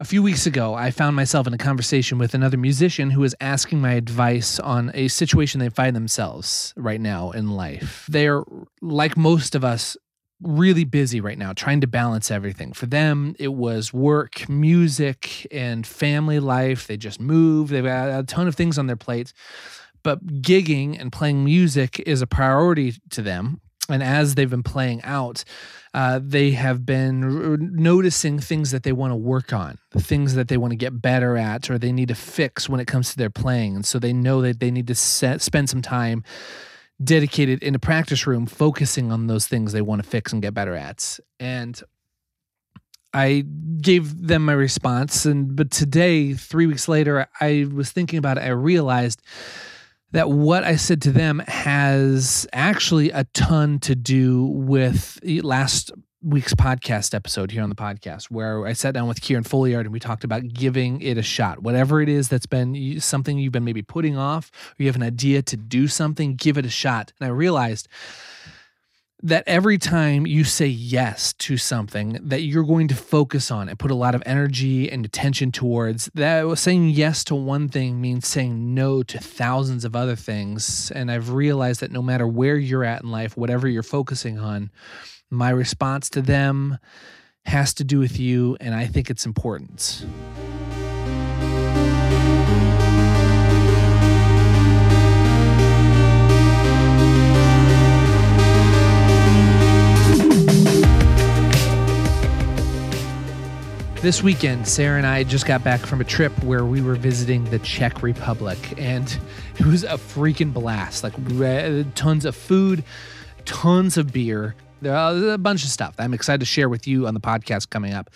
A few weeks ago, I found myself in a conversation with another musician who was asking my advice on a situation they find themselves right now in life. They're, like most of us, really busy right now trying to balance everything. For them, it was work, music, and family life. They just moved, they've got a ton of things on their plates. But gigging and playing music is a priority to them. And as they've been playing out, uh, they have been r- noticing things that they want to work on, things that they want to get better at, or they need to fix when it comes to their playing. And so they know that they need to set, spend some time dedicated in a practice room focusing on those things they want to fix and get better at. And I gave them my response. And but today, three weeks later, I was thinking about it. I realized that what I said to them has actually a ton to do with last week's podcast episode here on the podcast, where I sat down with Kieran Folliard and we talked about giving it a shot. Whatever it is that's been something you've been maybe putting off, or you have an idea to do something, give it a shot. And I realized that every time you say yes to something that you're going to focus on and put a lot of energy and attention towards that. Saying yes to one thing means saying no to thousands of other things. And i've realized that no matter where you're at in life whatever you're focusing on my response to them has to do with you and i think it's important This weekend, Sarah and I just got back from a trip where we were visiting the Czech Republic, and it was a freaking blast. Like, tons of food, tons of beer, a bunch of stuff I'm excited to share with you on the podcast coming up.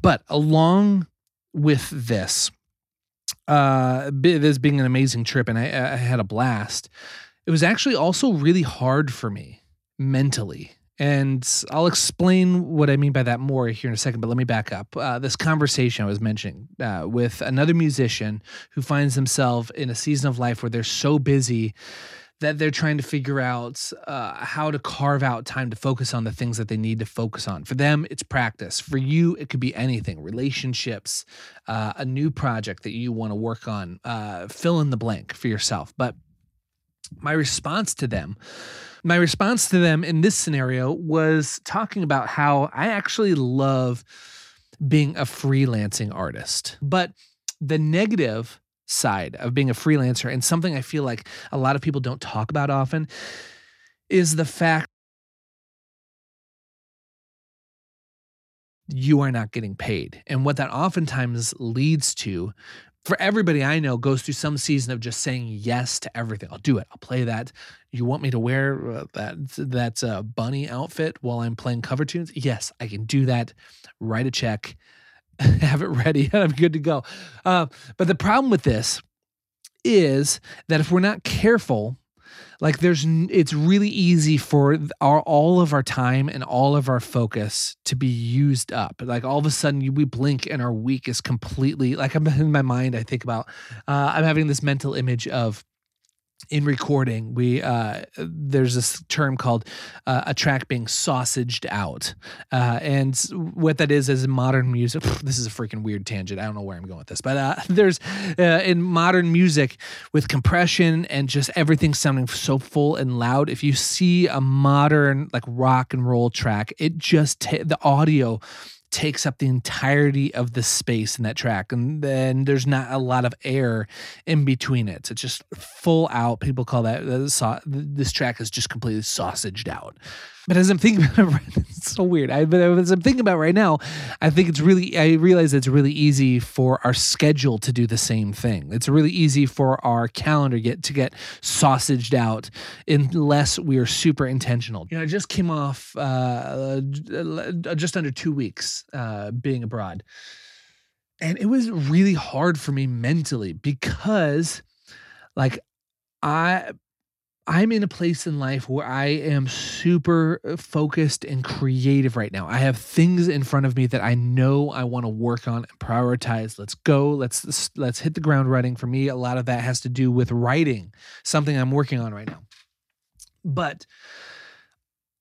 But along with this, uh, this being an amazing trip, and I, I had a blast, it was actually also really hard for me mentally and I'll explain what I mean by that more here in a second, but let me back up. Uh, this conversation I was mentioning uh, with another musician who finds themselves in a season of life where they're so busy that they're trying to figure out uh, how to carve out time to focus on the things that they need to focus on. For them, it's practice. For you, it could be anything relationships, uh, a new project that you want to work on, uh, fill in the blank for yourself. But my response to them my response to them in this scenario was talking about how I actually love being a freelancing artist. But the negative side of being a freelancer and something I feel like a lot of people don't talk about often is the fact you are not getting paid. And what that oftentimes leads to for everybody I know goes through some season of just saying yes to everything. I'll do it. I'll play that. You want me to wear uh, that that uh, bunny outfit while I'm playing cover tunes? Yes, I can do that. Write a check, have it ready, and I'm good to go. Uh, but the problem with this is that if we're not careful, like there's it's really easy for our all of our time and all of our focus to be used up. Like all of a sudden we blink and our week is completely like i'm in my mind i think about uh, i'm having this mental image of in recording we uh, there's this term called uh, a track being sausaged out. Uh, and what that is is modern music this is a freaking weird tangent. I don't know where i'm going with this but uh, there's uh, in modern music with compression and just everything sounding so full and loud if you see a modern like rock and roll track it just ta- the audio takes up the entirety of the space in that track and then there's not a lot of air in between it. It's just full out people call that uh, this track is just completely sausaged out but as I'm thinking about it, it's so weird. I, but as I'm thinking about right now, I think it's really, I realize it's really easy for our schedule to do the same thing. It's really easy for our calendar get to get sausaged out unless we are super intentional. You know, I just came off uh, just under two weeks uh, being abroad. And it was really hard for me mentally because, like, I I'm in a place in life where I am super uh, focused and creative right now. I have things in front of me that I know I want to work on and prioritize. Let's go. Let's let's hit the ground running. For me, a lot of that has to do with writing, something I'm working on right now. But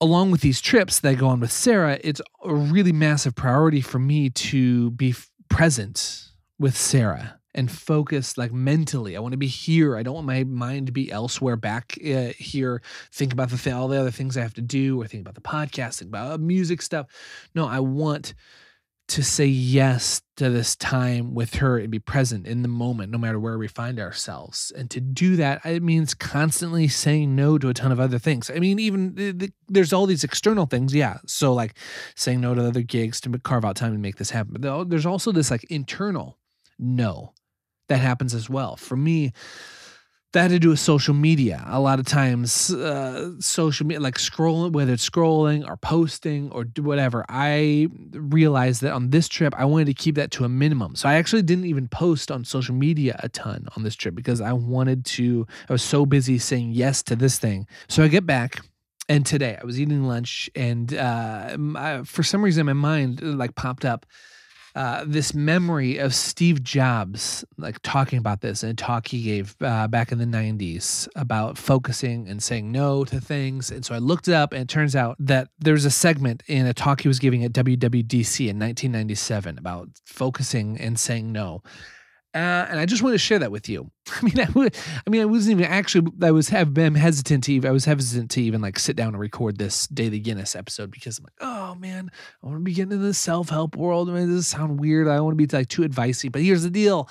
along with these trips that I go on with Sarah, it's a really massive priority for me to be present with Sarah and focus like mentally. I want to be here. I don't want my mind to be elsewhere back uh, here, think about the th- all the other things I have to do or think about the podcast, think about uh, music stuff. No, I want to say yes to this time with her and be present in the moment, no matter where we find ourselves. And to do that, it means constantly saying no to a ton of other things. I mean, even the, the, there's all these external things, yeah. So like saying no to other gigs to carve out time to make this happen. But there's also this like internal no that happens as well. For me, that had to do with social media. A lot of times, uh, social media, like scrolling, whether it's scrolling or posting or whatever, I realized that on this trip, I wanted to keep that to a minimum. So I actually didn't even post on social media a ton on this trip because I wanted to, I was so busy saying yes to this thing. So I get back. And today I was eating lunch, and uh, for some reason, my mind like popped up uh, this memory of Steve Jobs, like talking about this in a talk he gave uh, back in the 90s about focusing and saying no to things. And so I looked it up, and it turns out that there's a segment in a talk he was giving at WWDC in 1997 about focusing and saying no. Uh, and I just want to share that with you. I mean, I, I mean, I wasn't even actually. I was have been hesitant to. Even, I was hesitant to even like sit down and record this Daily Guinness episode because I'm like, oh man, I want to be getting into the self help world. I mean, this sound weird. I want to be like too advicey. But here's the deal: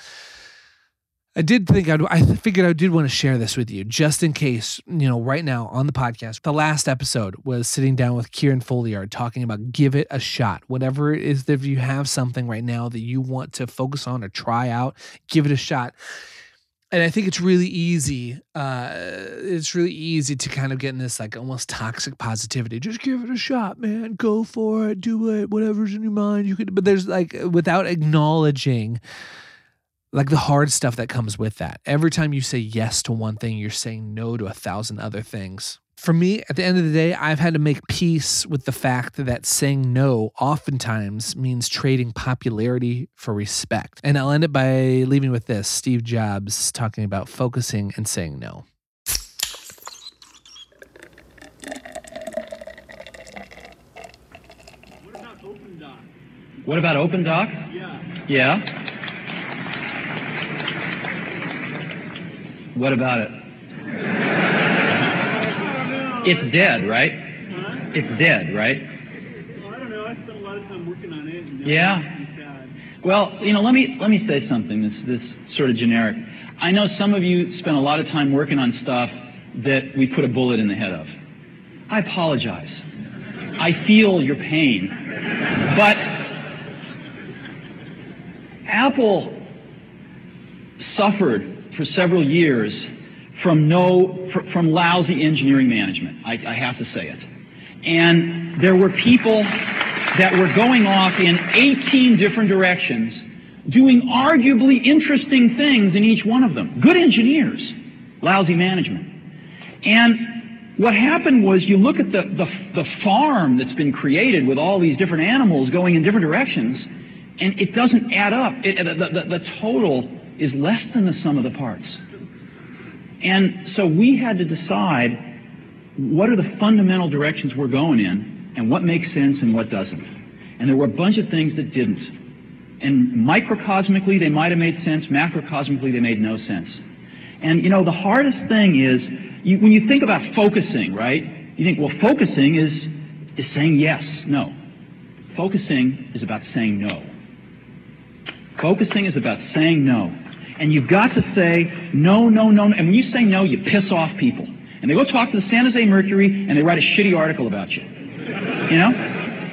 I did think I'd, I figured I did want to share this with you just in case, you know, right now on the podcast. The last episode was sitting down with Kieran Folliard talking about give it a shot. Whatever it is, if you have something right now that you want to focus on or try out, give it a shot. And I think it's really easy. Uh, it's really easy to kind of get in this like almost toxic positivity. Just give it a shot, man. Go for it. Do it. Whatever's in your mind, you can. But there's like without acknowledging like the hard stuff that comes with that. Every time you say yes to one thing, you're saying no to a thousand other things. For me, at the end of the day, I've had to make peace with the fact that saying no oftentimes means trading popularity for respect. And I'll end it by leaving with this Steve Jobs talking about focusing and saying no. What about Open Doc? Yeah. Yeah. What about it? It's dead, right? Huh? It's dead, right? Well, I don't know. I spent a lot of time working on it. Yeah. Well, you know, let me let me say something. This this sort of generic. I know some of you spent a lot of time working on stuff that we put a bullet in the head of. I apologize. I feel your pain, but Apple suffered for several years from no fr- from lousy engineering management. I, I have to say it. And there were people that were going off in 18 different directions, doing arguably interesting things in each one of them. Good engineers, lousy management. And what happened was you look at the, the, the farm that's been created with all these different animals going in different directions, and it doesn't add up. It, the, the, the total is less than the sum of the parts. And so we had to decide what are the fundamental directions we're going in and what makes sense and what doesn't. And there were a bunch of things that didn't. And microcosmically, they might have made sense. Macrocosmically, they made no sense. And you know, the hardest thing is you, when you think about focusing, right? You think, well, focusing is is saying yes. No. Focusing is about saying no. Focusing is about saying no. And you've got to say no, no, no. And when you say no, you piss off people. And they go talk to the San Jose Mercury and they write a shitty article about you. You know?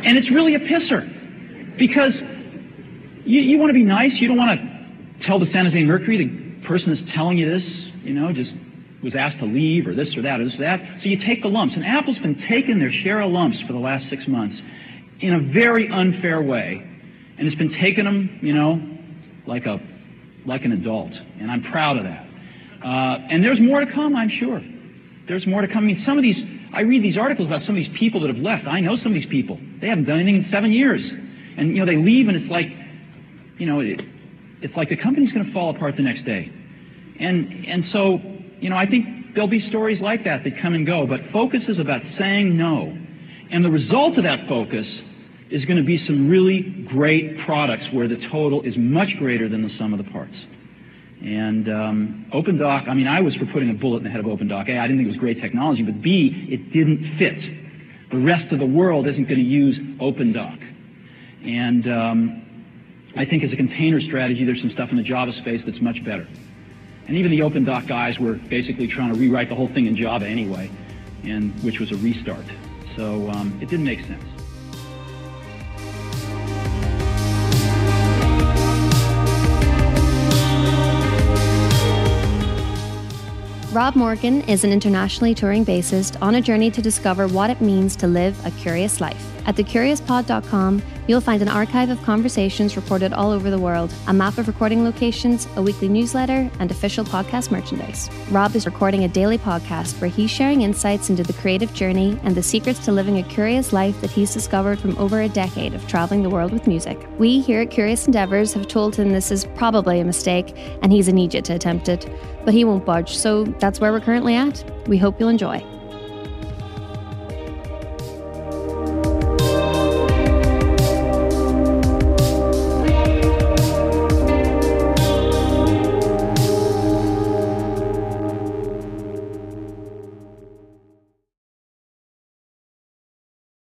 And it's really a pisser. Because you, you want to be nice. You don't want to tell the San Jose Mercury, the person that's telling you this, you know, just was asked to leave or this or that or this or that. So you take the lumps. And Apple's been taking their share of lumps for the last six months in a very unfair way. And it's been taking them, you know, like a like an adult. And I'm proud of that. Uh, and there's more to come, I'm sure. There's more to come. I mean, some of these, I read these articles about some of these people that have left. I know some of these people. They haven't done anything in seven years. And, you know, they leave and it's like, you know, it, it's like the company's going to fall apart the next day. And, and so, you know, I think there'll be stories like that that come and go. But focus is about saying no. And the result of that focus is going to be some really great products where the total is much greater than the sum of the parts. And um, OpenDoc, I mean, I was for putting a bullet in the head of OpenDoc. A, I didn't think it was great technology, but B, it didn't fit. The rest of the world isn't going to use OpenDoc. And um, I think as a container strategy, there's some stuff in the Java space that's much better. And even the OpenDoc guys were basically trying to rewrite the whole thing in Java anyway, and which was a restart. So um, it didn't make sense. Rob Morgan is an internationally touring bassist on a journey to discover what it means to live a curious life. At thecuriouspod.com, you'll find an archive of conversations recorded all over the world, a map of recording locations, a weekly newsletter, and official podcast merchandise. Rob is recording a daily podcast where he's sharing insights into the creative journey and the secrets to living a curious life that he's discovered from over a decade of traveling the world with music. We here at Curious Endeavors have told him this is probably a mistake and he's an idiot to attempt it, but he won't budge, so that's where we're currently at. We hope you'll enjoy.